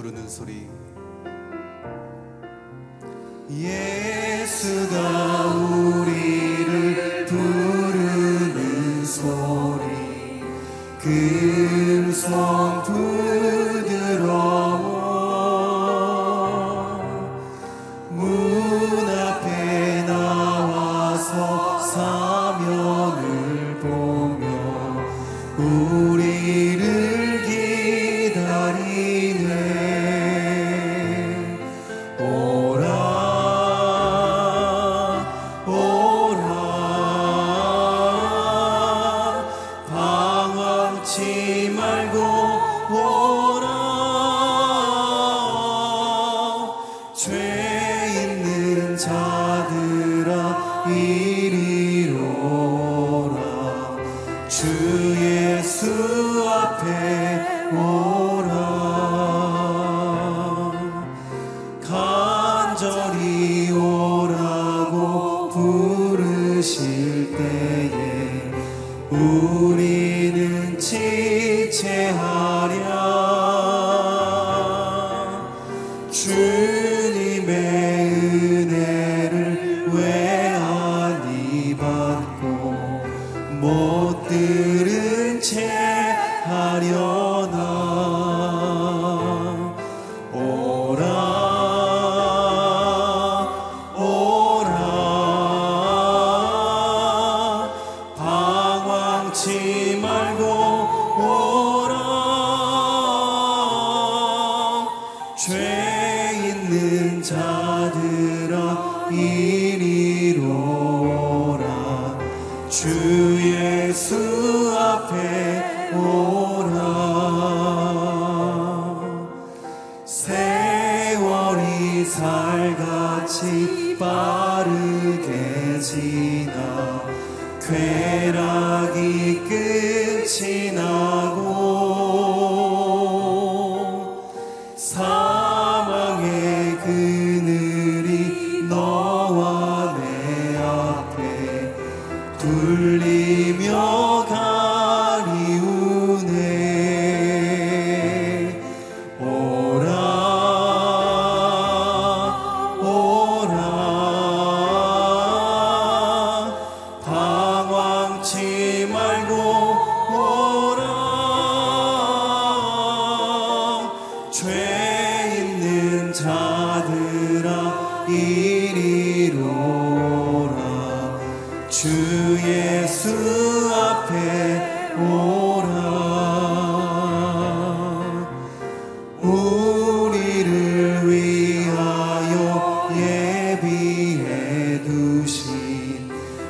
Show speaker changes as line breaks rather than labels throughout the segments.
부르는 소리.
예수가 다시 빠르게 지나 괴라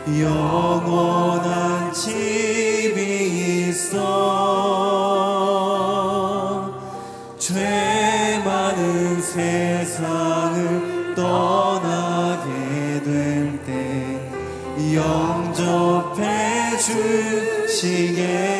영원한 집이 있어. 죄 많은 세상을 떠나게 될때 영접해 주시게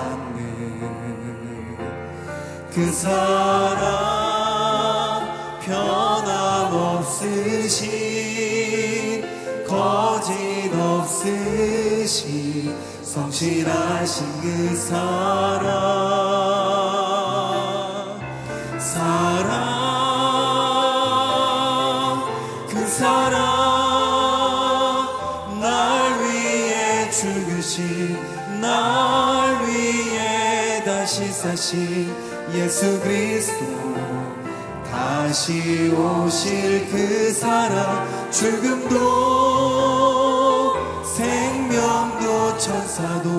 그 사랑 변함없으신 거짓없으신 성실하신 그 사랑 사랑 그 사랑 날 위해 죽으신 날 위해 다시 사신 예수 그리스도 다시 오실 그 사랑 죽음도 생명도 천사도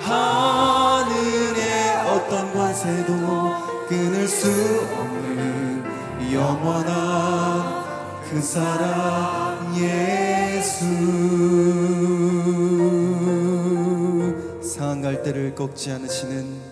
하늘의 어떤 권세도 끊을 수 없는 영원한 그 사랑 예수.
상한 갈대를 꺾지 않으시는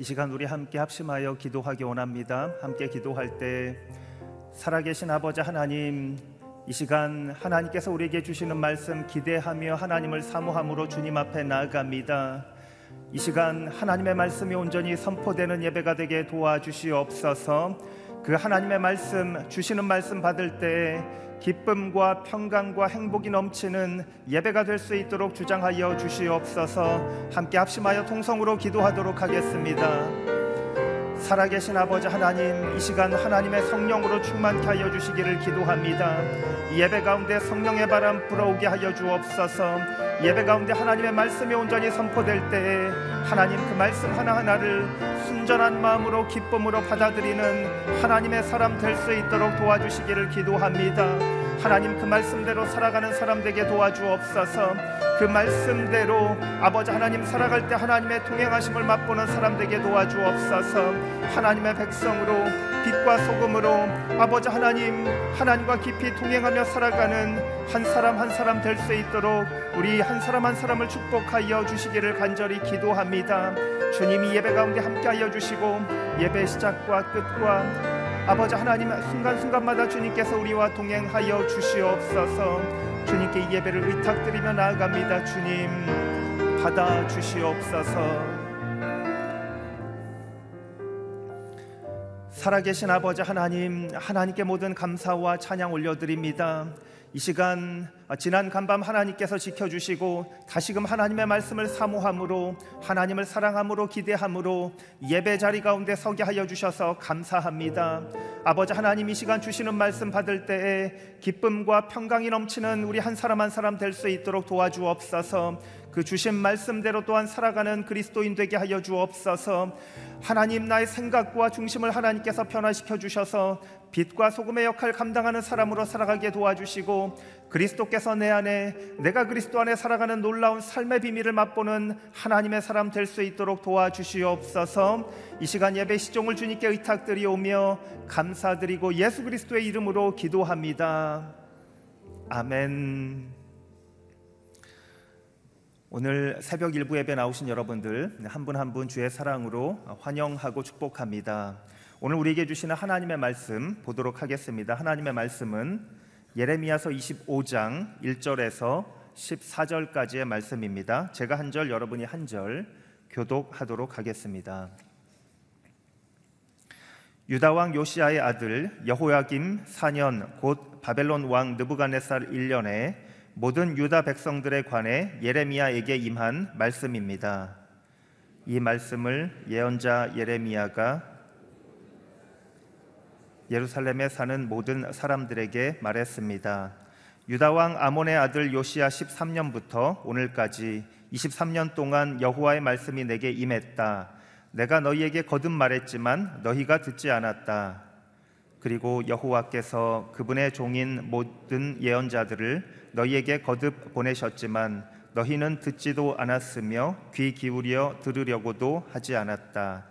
이 시간 우리 함께 합심하여 기도하기 원합니다. 함께 기도할 때 살아계신 아버지 하나님 이 시간 하나님께서 우리에게 주시는 말씀 기대하며 하나님을 사모함으로 주님 앞에 나아갑니다. 이 시간 하나님의 말씀이 온전히 선포되는 예배가 되게 도와주시옵소서. 그 하나님의 말씀 주시는 말씀 받을 때 기쁨과 평강과 행복이 넘치는 예배가 될 수 있도록 주장하여 주시옵소서. 함께 합심하여 통성으로 기도하도록 하겠습니다. 살아계신 아버지 하나님 이 시간 하나님의 성령으로 충만케 하여 주시기를 기도합니다 이 예배 가운데 성령의 바람 불어오게 하여 주옵소서. 예배 가운데 하나님의 말씀이 온전히 선포될 때에 하나님 그 말씀 하나하나를 순전한 마음으로 기쁨으로 받아들이는 하나님의 사람 될 수 있도록 도와주시기를 기도합니다. 하나님 그 말씀대로 살아가는 사람 되게 도와주옵소서 그 말씀대로 아버지 하나님 살아갈 때 하나님의 동행하심을 맛보는 사람 되게 도와주옵소서. 하나님의 백성으로 빛과 소금으로 아버지 하나님 하나님과 깊이 동행하며 살아가는 한 사람 한 사람 될 수 있도록 우리 한 사람 한 사람을 축복하여 주시기를 간절히 기도합니다. 주님이 예배 가운데 함께하여 주시고 예배 시작과 끝과 아버지 하나님 순간순간마다 주님께서 우리와 동행하여 주시옵소서 주님께 이 예배를 의탁드리며 나아갑니다. 주님 받아 주시옵소서. 살아계신 아버지 하나님 하나님께 모든 감사와 찬양 올려드립니다 이 시간 지난 간밤 하나님께서 지켜주시고 다시금 하나님의 말씀을 사모함으로 하나님을 사랑함으로 기대함으로 예배 자리 가운데 서게 하여 주셔서 감사합니다. 아버지 하나님 이 시간 주시는 말씀 받을 때에 기쁨과 평강이 넘치는 우리 한 사람 한 사람 될 수 있도록 도와주옵소서 그 주신 말씀대로 또한 살아가는 그리스도인 되게 하여 주옵소서. 하나님 나의 생각과 중심을 하나님께서 변화시켜 주셔서 빛과 소금의 역할 감당하는 사람으로 살아가게 도와주시고 그리스도께서 내 안에 내가 그리스도 안에 살아가는 놀라운 삶의 비밀을 맛보는 하나님의 사람 될 수 있도록 도와주시옵소서. 이 시간 예배 시종을 주님께 의탁드리오며 감사드리고 예수 그리스도의 이름으로 기도합니다. 아멘 오늘 새벽 일부 예배 나오신 여러분들 한 분 한 분 주의 사랑으로 환영하고 축복합니다. 오늘 우리에게 주시는 하나님의 말씀 보도록 하겠습니다. 하나님의 말씀은 예레미야서 25장 1절에서 14절까지의 말씀입니다. 제가 한 절, 여러분이 한 절 교독하도록 하겠습니다. 유다 왕 요시아의 아들 여호야김 4년 곧 바벨론 왕 느부갓네살 1년에 모든 유다 백성들에 관해 예레미야에게 임한 말씀입니다. 이 말씀을 예언자 예레미야가 예루살렘에 사는 모든 사람들에게 말했습니다. 유다 왕 아몬의 아들 요시야 13년부터 오늘까지 23년 동안 여호와의 말씀이 내게 임했다. 내가 너희에게 거듭 말했지만 너희가 듣지 않았다. 그리고 여호와께서 그분의 종인 모든 예언자들을 너희에게 거듭 보내셨지만 너희는 듣지도 않았으며 귀 기울여 들으려고도 하지 않았다.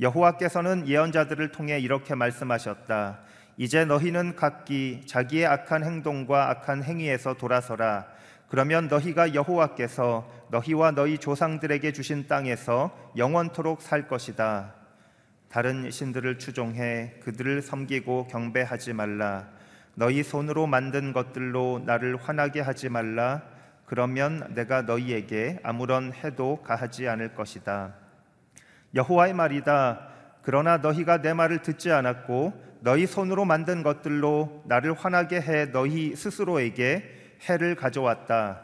여호와께서는 예언자들을 통해 이렇게 말씀하셨다. 이제 너희는 각기 자기의 악한 행동과 악한 행위에서 돌아서라. 그러면 너희가 여호와께서 너희와 너희 조상들에게 주신 땅에서 영원토록 살 것이다. 다른 신들을 추종해 그들을 섬기고 경배하지 말라. 너희 손으로 만든 것들로 나를 화나게 하지 말라. 그러면 내가 너희에게 아무런 해도 가하지 않을 것이다. 여호와의 말이다. 그러나 너희가 내 말을 듣지 않았고 너희 손으로 만든 것들로 나를 화나게 해 너희 스스로에게 해를 가져왔다.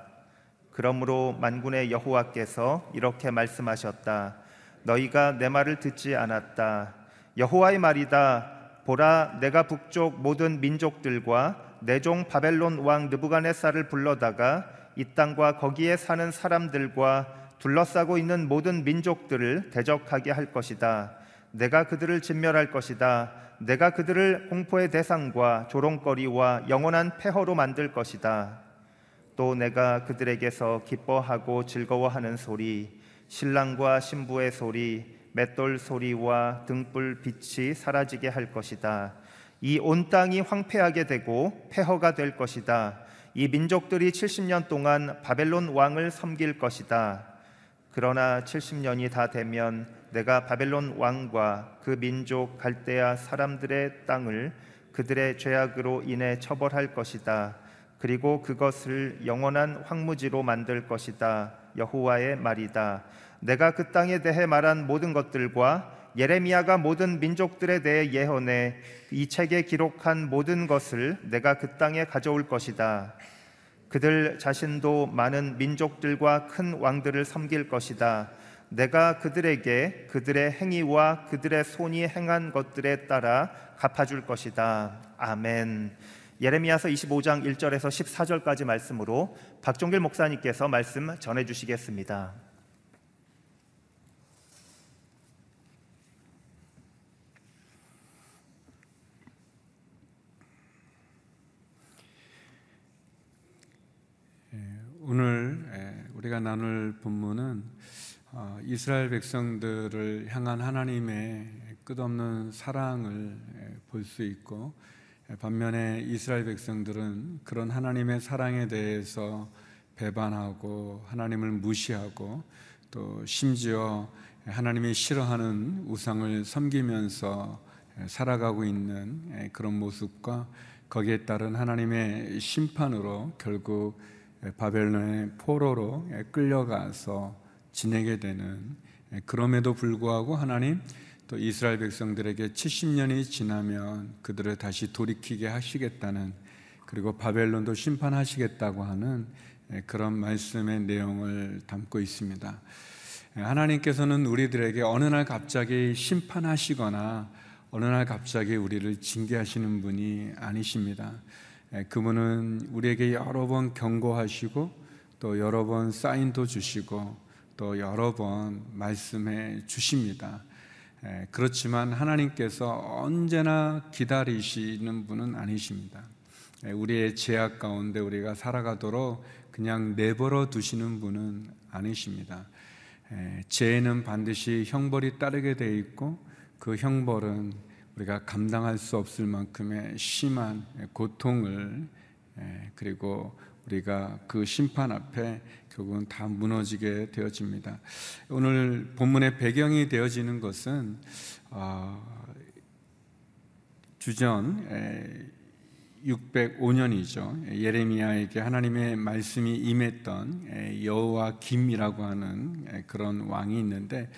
그러므로 만군의 여호와께서 이렇게 말씀하셨다. 너희가 내 말을 듣지 않았다. 여호와의 말이다. 보라, 내가 북쪽 모든 민족들과 내종 바벨론 왕 느부갓네살을 불러다가 이 땅과 거기에 사는 사람들과 둘러싸고 있는 모든 민족들을 대적하게 할 것이다. 내가 그들을 진멸할 것이다. 내가 그들을 공포의 대상과 조롱거리와 영원한 폐허로 만들 것이다. 또 내가 그들에게서 기뻐하고 즐거워하는 소리, 신랑과 신부의 소리, 맷돌 소리와 등불 빛이 사라지게 할 것이다. 이 온 땅이 황폐하게 되고 폐허가 될 것이다. 이 민족들이 70년 동안 바벨론 왕을 섬길 것이다. 그러나 70년이 다 되면 내가 바벨론 왕과 그 민족 갈대아 사람들의 땅을 그들의 죄악으로 인해 처벌할 것이다. 그리고 그것을 영원한 황무지로 만들 것이다. 여호와의 말이다. 내가 그 땅에 대해 말한 모든 것들과 예레미야가 모든 민족들에 대해 예언해 이 책에 기록한 모든 것을 내가 그 땅에 가져올 것이다. 그들 자신도 많은 민족들과 큰 왕들을 섬길 것이다. 내가 그들에게 그들의 행위와 그들의 손이 행한 것들에 따라 갚아줄 것이다. 아멘. 예레미야서 25장 1절에서 14절까지 말씀으로 박종길 목사님께서 말씀 전해 주시겠습니다.
오늘 우리가 나눌 본문은 어, 이스라엘 백성들을 향한 하나님의 끝없는 사랑을 볼 수 있고 반면에 이스라엘 백성들은 그런 하나님의 사랑에 대해서 배반하고 하나님을 무시하고 또 심지어 하나님이 싫어하는 우상을 섬기면서 살아가고 있는 그런 모습과 거기에 따른 하나님의 심판으로 결국 바벨론의 포로로 끌려가서 지내게 되는 그럼에도 불구하고 하나님 또 이스라엘 백성들에게 70년이 지나면 그들을 다시 돌이키게 하시겠다는 그리고 바벨론도 심판하시겠다고 하는 그런 말씀의 내용을 담고 있습니다. 하나님께서는 우리들에게 어느 날 갑자기 심판하시거나 어느 날 갑자기 우리를 징계하시는 분이 아니십니다. 예, 그분은 우리에게 여러 번 경고하시고 또 여러 번 사인도 주시고 또 여러 번 말씀해 주십니다. 예, 그렇지만 하나님께서 언제나 기다리시는 분은 아니십니다. 예, 우리의 제약 가운데 우리가 살아가도록 그냥 내버려 두시는 분은 아니십니다. 죄는 반드시 형벌이 따르게 돼 있고 그 형벌은 우리가 감당할 수 없을 만큼의 심한 고통을 그리고 우리가 그 심판 앞에 결국은 다 무너지게 되어집니다. 오늘 본문의 배경이 되어지는 것은 어, 주전 605년이죠. 예레미야에게 하나님의 말씀이 임했던 여호와 김이라고 하는 그런 왕이 있는데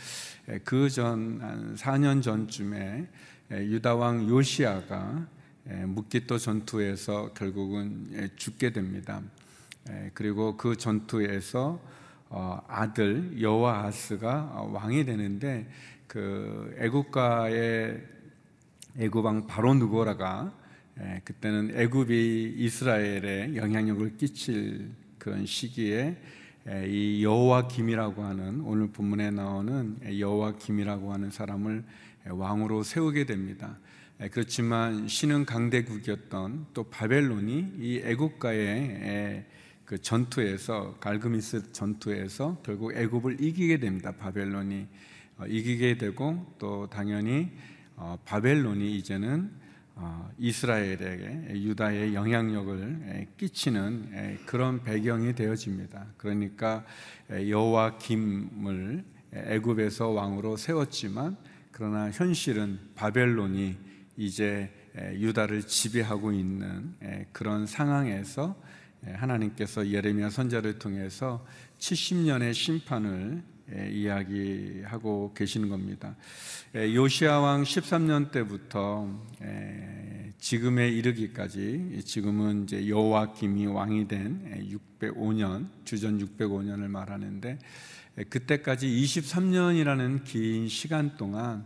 그 전 4년 전쯤에 유다 왕 요시아가 묵기토 전투에서 결국은 죽게 됩니다. 그리고 그 전투에서 어, 아들 여호아스가 왕이 되는데 그 애국가의 애굽왕 바로 누고라가 예, 그때는 애굽이 이스라엘에 영향력을 끼칠 그런 시기에 예, 이 여호와 김이라고 하는 오늘 본문에 나오는 여호와 김이라고 하는 사람을 왕으로 세우게 됩니다. 예, 그렇지만 신은 강대국이었던 또 바벨론이 이 애국가의 그 전투에서 갈그미스 전투에서 결국 애굽을 이기게 됩니다. 바벨론이 어, 이기게 되고 또 당연히 어, 바벨론이 이제는 어, 이스라엘에게 유다의 영향력을 끼치는 그런 배경이 되어집니다. 그러니까 여호와 김을 애굽에서 왕으로 세웠지만 그러나 현실은 바벨론이 이제 유다를 지배하고 있는 그런 상황에서 하나님께서 예레미야 선자를 통해서 70년의 심판을 이야기하고 계시는 겁니다. 요시아 왕 13년 때부터 지금에 이르기까지 지금은 이제 여호와김이 왕이 된 605년 주전 605년을 말하는데 그때까지 23년이라는 긴 시간 동안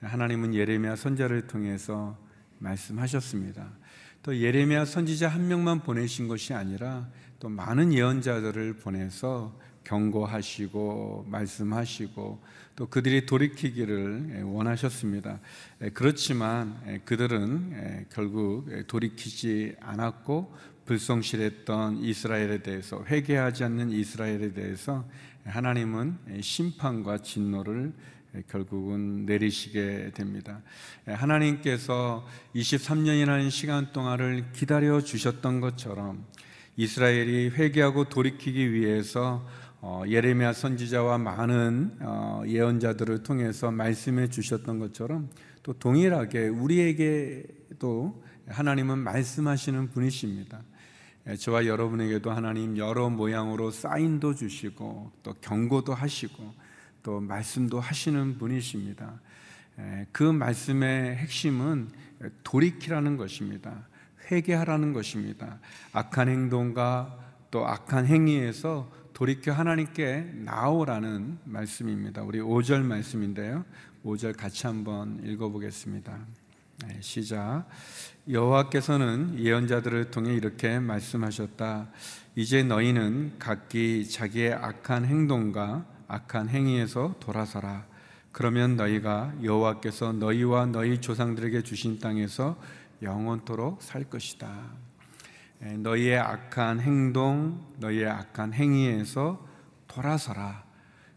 하나님은 예레미야 선자를 통해서 말씀하셨습니다. 또 예레미야 선지자 한 명만 보내신 것이 아니라 또 많은 예언자들을 보내서 경고하시고 말씀하시고 또 그들이 돌이키기를 원하셨습니다. 그렇지만 그들은 결국 돌이키지 않았고 불성실했던 이스라엘에 대해서 회개하지 않는 이스라엘에 대해서 하나님은 심판과 진노를 결국은 내리시게 됩니다. 하나님께서 23년이라는 시간 동안을 기다려 주셨던 것처럼 이스라엘이 회개하고 돌이키기 위해서 어, 예레미야 선지자와 많은 어, 예언자들을 통해서 말씀해 주셨던 것처럼 또 동일하게 우리에게도 하나님은 말씀하시는 분이십니다. 예, 저와 여러분에게도 하나님 여러 모양으로 사인도 주시고 또 경고도 하시고 또 말씀도 하시는 분이십니다. 예, 그 말씀의 핵심은 돌이키라는 것입니다. 회개하라는 것입니다. 악한 행동과 또 악한 행위에서 돌이켜 하나님께 나오라는 말씀입니다. 우리 5절 말씀인데요. 5절 같이 한번 읽어보겠습니다. 네, 시작. 여호와께서는 예언자들을 통해 이렇게 말씀하셨다. 이제 너희는 각기 자기의 악한 행동과 악한 행위에서 돌아서라. 그러면 너희가 여호와께서 너희와 너희 조상들에게 주신 땅에서 영원토록 살 것이다. 너희의 악한 행동, 너희의 악한 행위에서 돌아서라.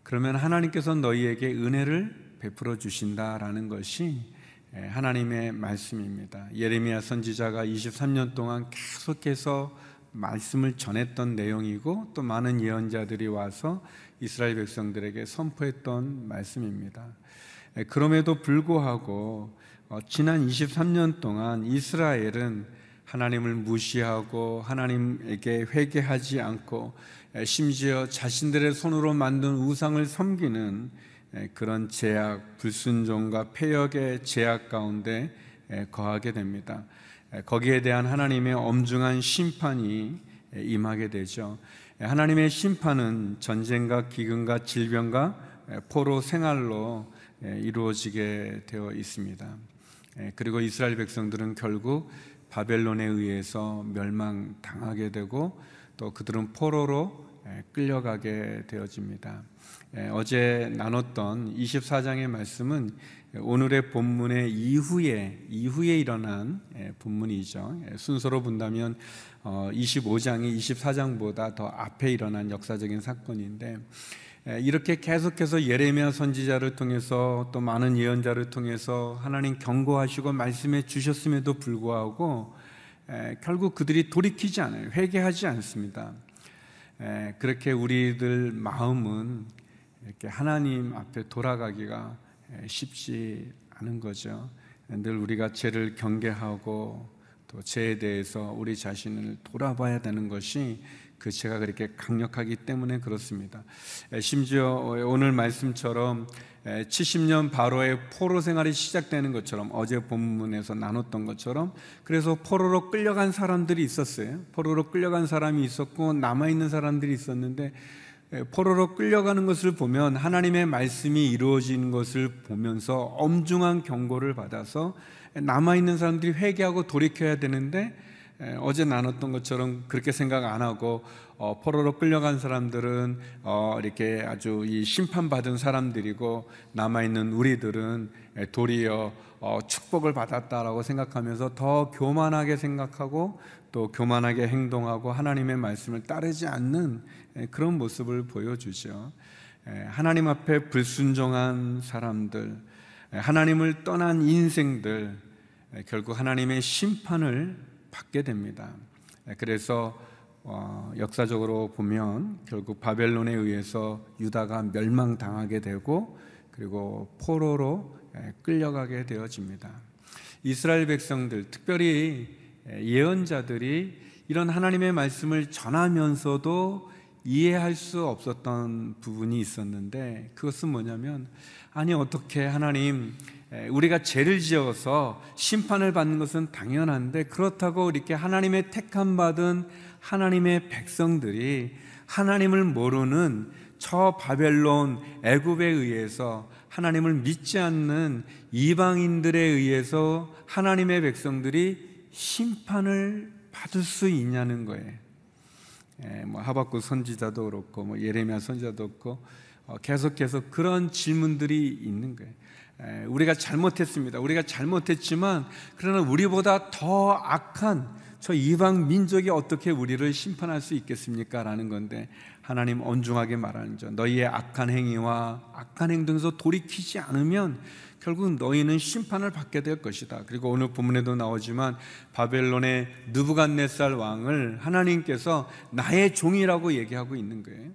그러면 하나님께서 너희에게 은혜를 베풀어 주신다라는 것이 하나님의 말씀입니다. 예레미야 선지자가 23년 동안 계속해서 말씀을 전했던 내용이고 또 많은 예언자들이 와서 이스라엘 백성들에게 선포했던 말씀입니다. 그럼에도 불구하고 어, 지난 23년 동안 이스라엘은 하나님을 무시하고 하나님에게 회개하지 않고 심지어 자신들의 손으로 만든 우상을 섬기는 그런 제약, 불순종과 폐역의 제약 가운데 거하게 됩니다. 거기에 대한 하나님의 엄중한 심판이 임하게 되죠. 하나님의 심판은 전쟁과 기근과 질병과 포로 생활로 이루어지게 되어 있습니다. 그리고 이스라엘 백성들은 결국 바벨론에 의해서 멸망당하게 되고 또 그들은 포로로 끌려가게 되어집니다. 어제 나눴던 24장의 말씀은 오늘의 본문의 이후에 이후에 일어난 본문이죠. 순서로 본다면 25장이 어, 24장보다 더 앞에 일어난 역사적인 사건인데 이렇게 계속해서 예레미야 선지자를 통해서 또 많은 예언자를 통해서 하나님 경고하시고 말씀해 주셨음에도 불구하고 결국 그들이 돌이키지 않아요. 회개하지 않습니다. 그렇게 우리들 마음은 이렇게 하나님 앞에 돌아가기가 쉽지 않은 거죠. 늘 우리가 죄를 경계하고 또 죄에 대해서 우리 자신을 돌아봐야 되는 것이 그 죄가 그렇게 강력하기 때문에 그렇습니다. 심지어 오늘 말씀처럼 70년 바로의 포로 생활이 시작되는 것처럼 어제 본문에서 나눴던 것처럼 그래서 포로로 끌려간 사람들이 있었어요. 포로로 끌려간 사람이 있었고 남아 있는 사람들이 있었는데 포로로 끌려가는 것을 보면 하나님의 말씀이 이루어지는 것을 보면서 엄중한 경고를 받아서 남아 있는 사람들이 회개하고 돌이켜야 되는데 어제 나눴던 것처럼 그렇게 생각 안 하고 어, 포로로 끌려간 사람들은 어, 이렇게 아주 이 심판받은 사람들이고 남아 있는 우리들은 도리어 어, 축복을 받았다라고 생각하면서 더 교만하게 생각하고 또 교만하게 행동하고 하나님의 말씀을 따르지 않는 그런 모습을 보여주죠. 하나님 앞에 불순종한 사람들, 하나님을 떠난 인생들, 결국 하나님의 심판을 받게 됩니다. 그래서 어, 역사적으로 보면 결국 바벨론에 의해서 유다가 멸망당하게 되고 그리고 포로로 끌려가게 되어집니다. 이스라엘 백성들, 특별히 예언자들이 이런 하나님의 말씀을 전하면서도 이해할 수 없었던 부분이 있었는데 그것은 뭐냐면 아니 어떻게 하나님 우리가 죄를 지어서 심판을 받는 것은 당연한데 그렇다고 이렇게 하나님의 택함 받은 하나님의 백성들이 하나님을 모르는 저 바벨론 애굽에 의해서 하나님을 믿지 않는 이방인들에 의해서 하나님의 백성들이 심판을 받을 수 있냐는 거예요. 예, 뭐 하박국 선지자도 그렇고 뭐 예레미야 선지자도 그렇고 어, 계속해서 그런 질문들이 있는 거예요. 예, 우리가 잘못했습니다. 우리가 잘못했지만 그러나 우리보다 더 악한 저 이방 민족이 어떻게 우리를 심판할 수 있겠습니까? 라는 건데 하나님 엄중하게 말하는 죠. 너희의 악한 행위와 악한 행동에서 돌이키지 않으면 결국 너희는 심판을 받게 될 것이다. 그리고 오늘 본문에도 나오지만 바벨론의 느부갓네살 왕을 하나님께서 나의 종이라고 얘기하고 있는 거예요.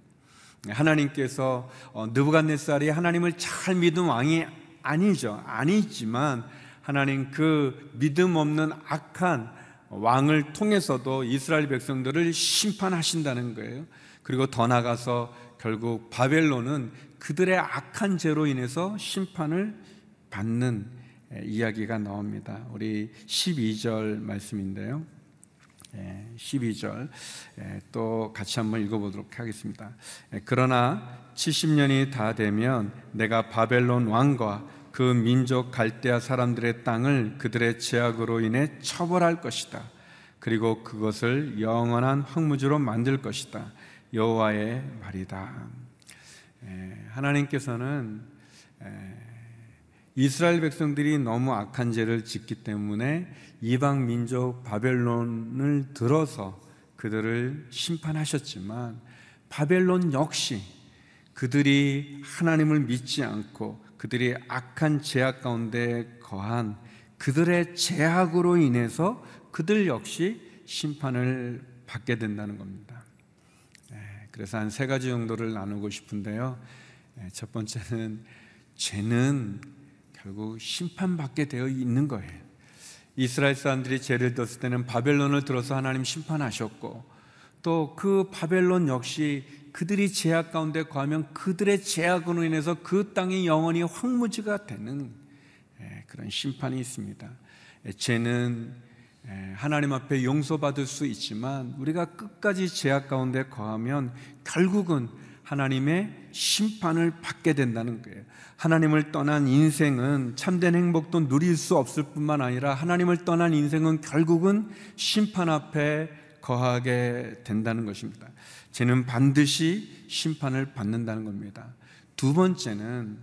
하나님께서 어, 느부갓네살이 하나님을 잘 믿은 왕이 아니죠. 아니지만 하나님 그 믿음 없는 악한 왕을 통해서도 이스라엘 백성들을 심판하신다는 거예요. 그리고 더 나가서 결국 바벨론은 그들의 악한 죄로 인해서 심판을 받는 이야기가 나옵니다. 우리 12절 말씀인데요. 12절 또 같이 한번 읽어보도록 하겠습니다. 그러나 70년이 다 되면 내가 바벨론 왕과 그 민족 갈대아 사람들의 땅을 그들의 죄악으로 인해 처벌할 것이다. 그리고 그것을 영원한 황무지로 만들 것이다. 여호와의 말이다. 하나님께서는 이스라엘 백성들이 너무 악한 죄를 짓기 때문에 이방 민족 바벨론을 들어서 그들을 심판하셨지만 바벨론 역시 그들이 하나님을 믿지 않고 그들이 악한 죄악 가운데 거한 그들의 죄악으로 인해서 그들 역시 심판을 받게 된다는 겁니다. 네, 그래서 한 세 가지 정도를 나누고 싶은데요. 네, 첫 번째는 죄는 결국 심판받게 되어 있는 거예요. 이스라엘 사람들이 죄를 졌을 때는 바벨론을 들어서 하나님 심판하셨고 또 그 바벨론 역시 그들이 죄악 가운데 거하면 그들의 죄악으로 인해서 그 땅이 영원히 황무지가 되는 예, 그런 심판이 있습니다. 예, 죄는 예, 하나님 앞에 용서받을 수 있지만 우리가 끝까지 죄악 가운데 거하면 결국은 하나님의 심판을 받게 된다는 거예요. 하나님을 떠난 인생은 참된 행복도 누릴 수 없을 뿐만 아니라 하나님을 떠난 인생은 결국은 심판 앞에 거하게 된다는 것입니다. 죄는 반드시 심판을 받는다는 겁니다. 두 번째는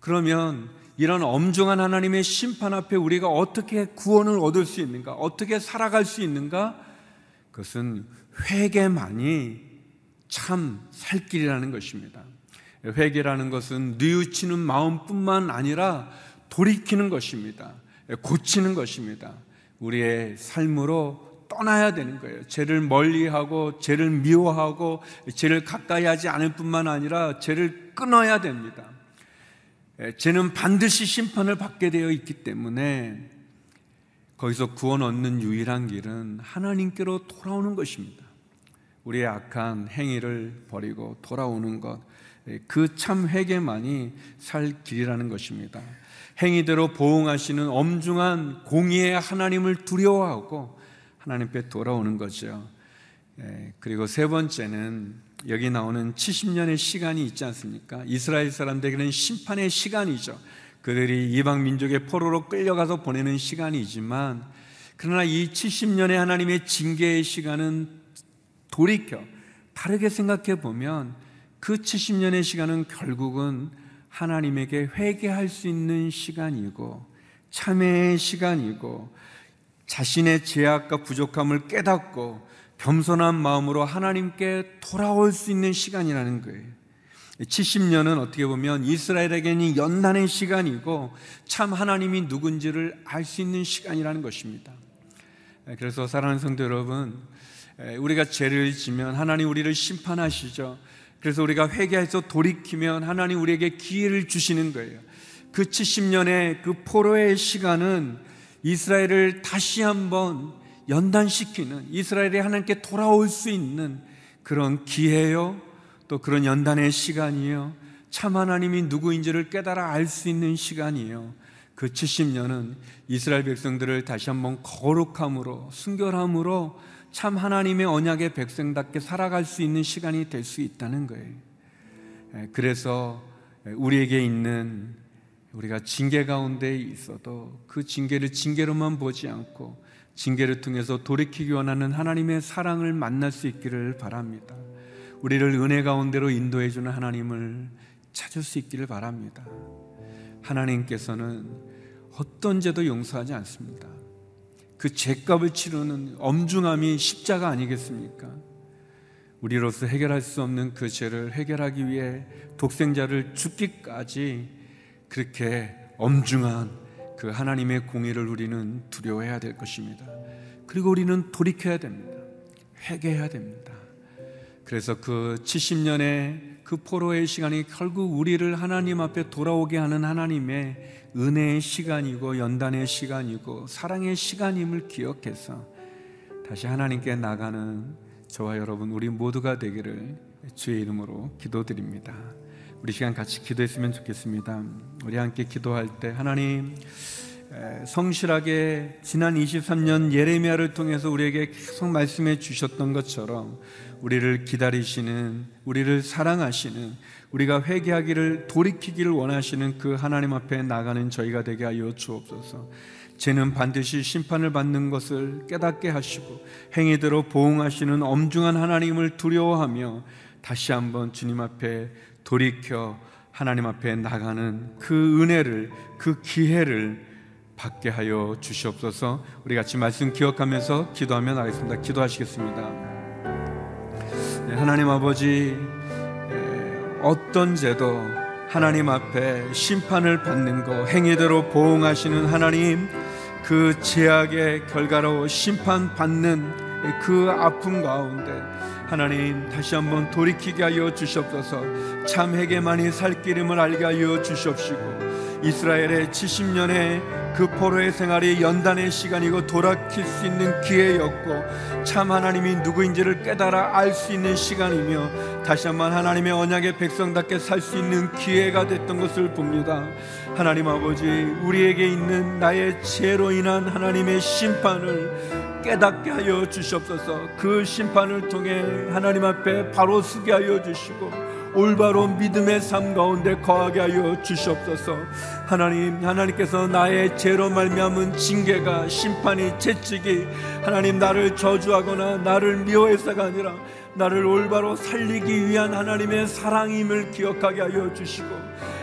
그러면 이런 엄중한 하나님의 심판 앞에 우리가 어떻게 구원을 얻을 수 있는가? 어떻게 살아갈 수 있는가? 그것은 회개만이 참 살 길이라는 것입니다. 회개라는 것은 뉘우치는 마음뿐만 아니라 돌이키는 것입니다. 고치는 것입니다. 우리의 삶으로 떠나야 되는 거예요. 죄를 멀리하고 죄를 미워하고 죄를 가까이 하지 않을 뿐만 아니라 죄를 끊어야 됩니다. 예, 죄는 반드시 심판을 받게 되어 있기 때문에 거기서 구원 얻는 유일한 길은 하나님께로 돌아오는 것입니다. 우리의 악한 행위를 버리고 돌아오는 것, 예, 그참 회개만이 살 길이라는 것입니다. 행위대로 보응하시는 엄중한 공의의 하나님을 두려워하고 하나님께 돌아오는 거죠. 예, 그리고 세 번째는 여기 나오는 70년의 시간이 있지 않습니까? 이스라엘 사람들에게는 심판의 시간이죠. 그들이 이방 민족의 포로로 끌려가서 보내는 시간이지만 그러나 이 70년의 하나님의 징계의 시간은 돌이켜 다르게 생각해 보면 그 70년의 시간은 결국은 하나님에게 회개할 수 있는 시간이고 참회의 시간이고 자신의 죄악과 부족함을 깨닫고 겸손한 마음으로 하나님께 돌아올 수 있는 시간이라는 거예요. 70년은 어떻게 보면 이스라엘에게는 연단의 시간이고 참 하나님이 누군지를 알 수 있는 시간이라는 것입니다. 그래서 사랑하는 성도 여러분, 우리가 죄를 지면 하나님 우리를 심판하시죠. 그래서 우리가 회개해서 돌이키면 하나님 우리에게 기회를 주시는 거예요. 그 70년의 그 포로의 시간은 이스라엘을 다시 한번 연단시키는 이스라엘이 하나님께 돌아올 수 있는 그런 기회요. 또 그런 연단의 시간이요. 참 하나님이 누구인지를 깨달아 알 수 있는 시간이에요. 그 70년은 이스라엘 백성들을 다시 한번 거룩함으로 순결함으로 참 하나님의 언약의 백성답게 살아갈 수 있는 시간이 될 수 있다는 거예요. 그래서 우리에게 있는 우리가 징계 가운데 있어도 그 징계를 징계로만 보지 않고 징계를 통해서 돌이키기 원하는 하나님의 사랑을 만날 수 있기를 바랍니다. 우리를 은혜 가운데로 인도해 주는 하나님을 찾을 수 있기를 바랍니다. 하나님께서는 어떤 죄도 용서하지 않습니다. 그 죄값을 치르는 엄중함이 십자가 아니겠습니까? 우리로서 해결할 수 없는 그 죄를 해결하기 위해 독생자를 죽기까지 그렇게 엄중한 그 하나님의 공의를 우리는 두려워해야 될 것입니다. 그리고 우리는 돌이켜야 됩니다. 회개해야 됩니다. 그래서 그 70년의 그 포로의 시간이 결국 우리를 하나님 앞에 돌아오게 하는 하나님의 은혜의 시간이고 연단의 시간이고 사랑의 시간임을 기억해서 다시 하나님께 나가는 저와 여러분 우리 모두가 되기를 주의 이름으로 기도드립니다. 우리 시간 같이 기도했으면 좋겠습니다. 우리 함께 기도할 때 하나님 성실하게 지난 23년 예레미야를 통해서 우리에게 계속 말씀해 주셨던 것처럼 우리를 기다리시는 우리를 사랑하시는 우리가 회개하기를 돌이키기를 원하시는 그 하나님 앞에 나가는 저희가 되게 하여 주옵소서. 죄는 반드시 심판을 받는 것을 깨닫게 하시고 행위대로 보응하시는 엄중한 하나님을 두려워하며 다시 한번 주님 앞에 돌이켜 하나님 앞에 나가는 그 은혜를 그 기회를 받게 하여 주시옵소서. 우리 같이 말씀 기억하면서 기도하며 나겠습니다. 기도하시겠습니다. 네, 하나님 아버지 어떤 죄도 하나님 앞에 심판을 받는 거 행위대로 보응하시는 하나님 그 죄악의 결과로 심판받는 그 아픔 가운데 하나님 다시 한번 돌이키게 하여 주시옵소서. 참 회개만이 살 길임을 알게 하여 주시옵시고 이스라엘의 70년의 그 포로의 생활이 연단의 시간이고 돌아킬 수 있는 기회였고 참 하나님이 누구인지를 깨달아 알 수 있는 시간이며 다시 한번 하나님의 언약의 백성답게 살 수 있는 기회가 됐던 것을 봅니다. 하나님 아버지 우리에게 있는 나의 죄로 인한 하나님의 심판을 깨닫게 하여 주시옵소서 그 심판을 통해 하나님 앞에 바로 서게 하여 주시고 올바른 믿음의 삶 가운데 거하게 하여 주시옵소서. 하나님, 하나님께서 나의 죄로 말미암은 징계가 심판이 채찍이 하나님 나를 저주하거나 나를 미워해서가 아니라 나를 올바로 살리기 위한 하나님의 사랑임을 기억하게 하여 주시고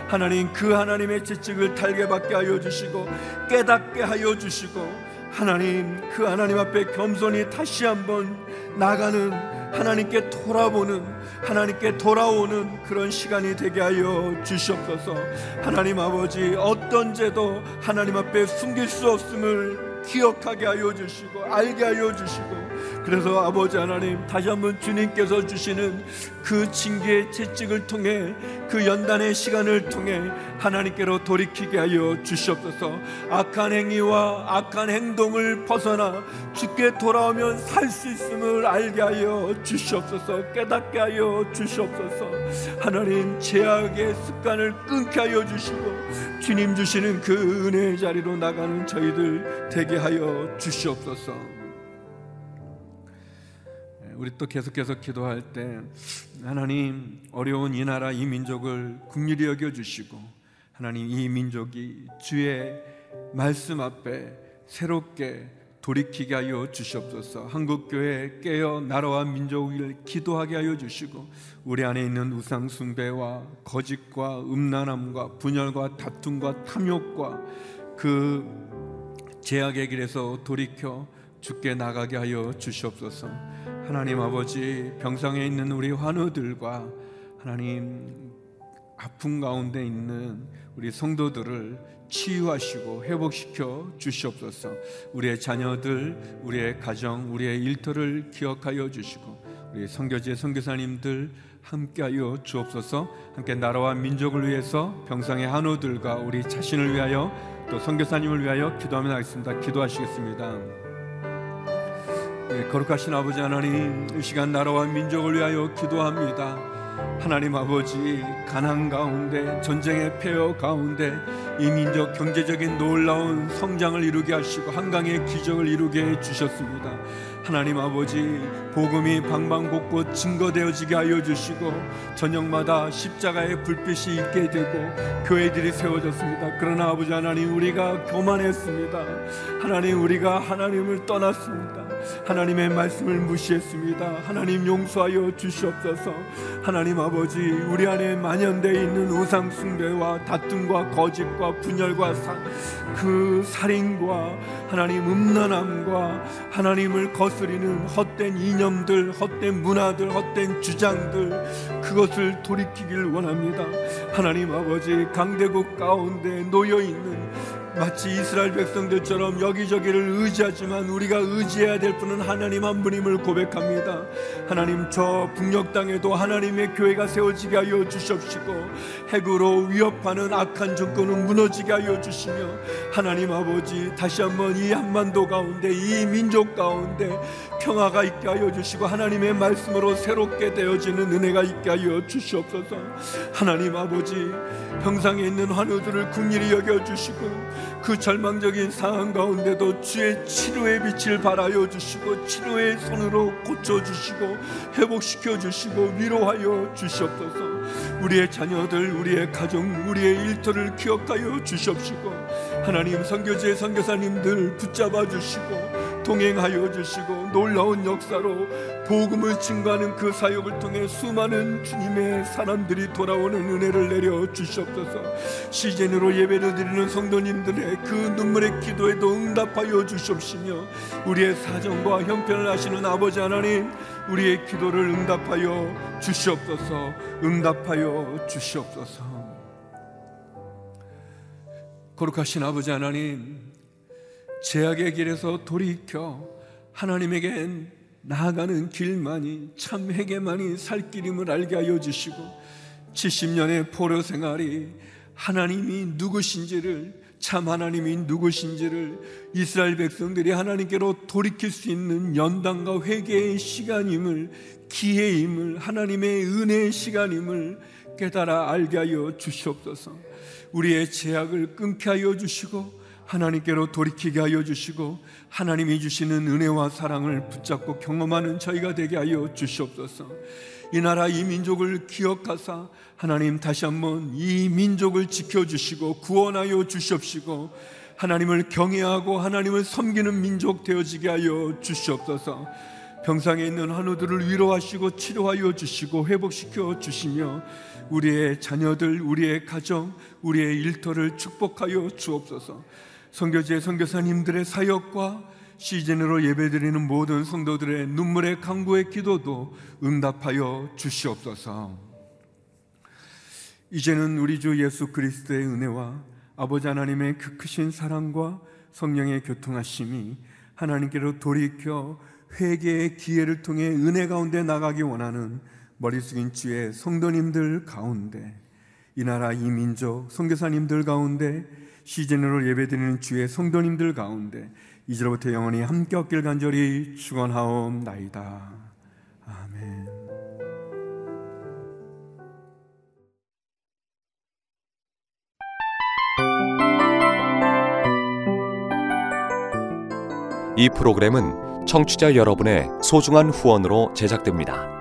하나님 그 하나님의 채찍을 달게 받게 하여 주시고 깨닫게 하여 주시고 하나님 그 하나님 앞에 겸손히 다시 한번 나가는 하나님께 돌아보는 하나님께 돌아오는 그런 시간이 되게 하여 주시옵소서. 하나님 아버지 어떤 죄도 하나님 앞에 숨길 수 없음을 기억하게 하여 주시고 알게 하여 주시고 그래서 아버지 하나님 다시 한번 주님께서 주시는 그 징계의 채찍을 통해 그 연단의 시간을 통해 하나님께로 돌이키게 하여 주시옵소서. 악한 행위와 악한 행동을 벗어나 주께 돌아오면 살 수 있음을 알게 하여 주시옵소서. 깨닫게 하여 주시옵소서. 하나님 죄악의 습관을 끊게 하여 주시고 주님 주시는 그 은혜의 자리로 나가는 저희들 되게 하여 주시옵소서. 우리 또 계속해서 기도할 때 하나님 어려운 이 나라 이 민족을 국률이 여겨 주시고 하나님 이 민족이 주의 말씀 앞에 새롭게 돌이키게 하여 주시옵소서. 한국 교회 깨어 나라와 민족을 기도하게 하여 주시고 우리 안에 있는 우상 숭배와 거짓과 음란함과 분열과 다툼과 탐욕과 그 제약의 길에서 돌이켜 죽게 나가게 하여 주시옵소서. 하나님 아버지 병상에 있는 우리 환우들과 하나님 아픔 가운데 있는 우리 성도들을 치유하시고 회복시켜 주시옵소서. 우리의 자녀들, 우리의 가정, 우리의 일터를 기억하여 주시고 우리 성교제 선교사님들 함께하여 주옵소서. 함께 나라와 민족을 위해서 병상의 한우들과 우리 자신을 위하여 또 선교사님을 위하여 기도하며 나겠습니다. 기도하시겠습니다. 네, 거룩하신 아버지 하나님, 이 시간 나라와 민족을 위하여 기도합니다. 하나님 아버지 가난 가운데 전쟁의 폐허 가운데 이 민족 경제적인 놀라운 성장을 이루게 하시고 한강의 기적을 이루게 해 주셨습니다. 하나님 아버지 복음이 방방곡곡 증거되어지게 하여 주시고 저녁마다 십자가의 불빛이 있게 되고 교회들이 세워졌습니다. 그러나 아버지 하나님 우리가 교만했습니다. 하나님 우리가 하나님을 떠났습니다. 하나님의 말씀을 무시했습니다. 하나님 용서하여 주시옵소서. 하나님 아버지 우리 안에 만연되어 있는 우상 숭배와 다툼과 거짓과 분열과 사, 그 살인과 하나님 음란함과 하나님을 거스리는 헛된 이념들, 헛된 문화들, 헛된 주장들 그것을 돌이키길 원합니다. 하나님 아버지 강대국 가운데 놓여 있는 마치 이스라엘 백성들처럼 여기저기를 의지하지만 우리가 의지해야 될 분은 하나님 한 분임을 고백합니다. 하나님 저 북녘 땅에도 하나님의 교회가 세워지게 하여 주십시고 핵으로 위협하는 악한 정권은 무너지게 하여 주시며 하나님 아버지 다시 한번 이 한반도 가운데 이 민족 가운데 평화가 있게 하여 주시고 하나님의 말씀으로 새롭게 되어지는 은혜가 있게 하여 주시옵소서. 하나님 아버지 평상에 있는 환우들을 국리히 여겨 주시고 그 절망적인 상황 가운데도 주의 치료의 빛을 발하여 주시고 치료의 손으로 고쳐 주시고 회복시켜 주시고 위로하여 주시옵소서. 우리의 자녀들, 우리의 가정, 우리의 일터를 기억하여 주시옵시고 하나님 선교지의 선교사님들 붙잡아 주시고 동행하여 주시고 놀라운 역사로 복음을 증거하는 그 사역을 통해 수많은 주님의 사람들이 돌아오는 은혜를 내려 주시옵소서. 시즌으로 예배를 드리는 성도님들의 그 눈물의 기도에도 응답하여 주시옵시며 우리의 사정과 형편을 아시는 아버지 하나님 우리의 기도를 응답하여 주시옵소서. 응답하여 주시옵소서. 거룩하신 아버지 하나님 제약의 길에서 돌이켜 하나님에게 나아가는 길만이 참 회개만이 살 길임을 알게 하여 주시고 70년의 포로 생활이 하나님이 누구신지를 참 하나님이 누구신지를 이스라엘 백성들이 하나님께로 돌이킬 수 있는 연단과 회개의 시간임을 기회임을 하나님의 은혜의 시간임을 깨달아 알게 하여 주시옵소서. 우리의 제약을 끊게 하여 주시고 하나님께로 돌이키게 하여 주시고 하나님이 주시는 은혜와 사랑을 붙잡고 경험하는 저희가 되게 하여 주시옵소서. 이 나라 이 민족을 기억하사 하나님 다시 한번 이 민족을 지켜 주시고 구원하여 주시옵시고 하나님을 경외하고 하나님을 섬기는 민족 되어지게 하여 주시옵소서. 병상에 있는 한우들을 위로하시고 치료하여 주시고 회복시켜 주시며 우리의 자녀들, 우리의 가정, 우리의 일터를 축복하여 주옵소서. 선교제 선교사님들의 사역과 시즌으로 예배드리는 모든 성도들의 눈물의 강구의 기도도 응답하여 주시옵소서. 이제는 우리 주 예수 그리스도의 은혜와 아버지 하나님의 그 크신 사랑과 성령의 교통하심이 하나님께로 돌이켜 회개의 기회를 통해 은혜 가운데 나가기 원하는 머리 숙인 주의 성도님들 가운데 이 나라 이 민족 선교사님들 가운데 시즌으로 예배드리는 주의 성도님들 가운데 이제로부터 영원히 함께 얻길 간절히 축원하옵나이다. 아멘.
이 프로그램은 청취자 여러분의 소중한 후원으로 제작됩니다.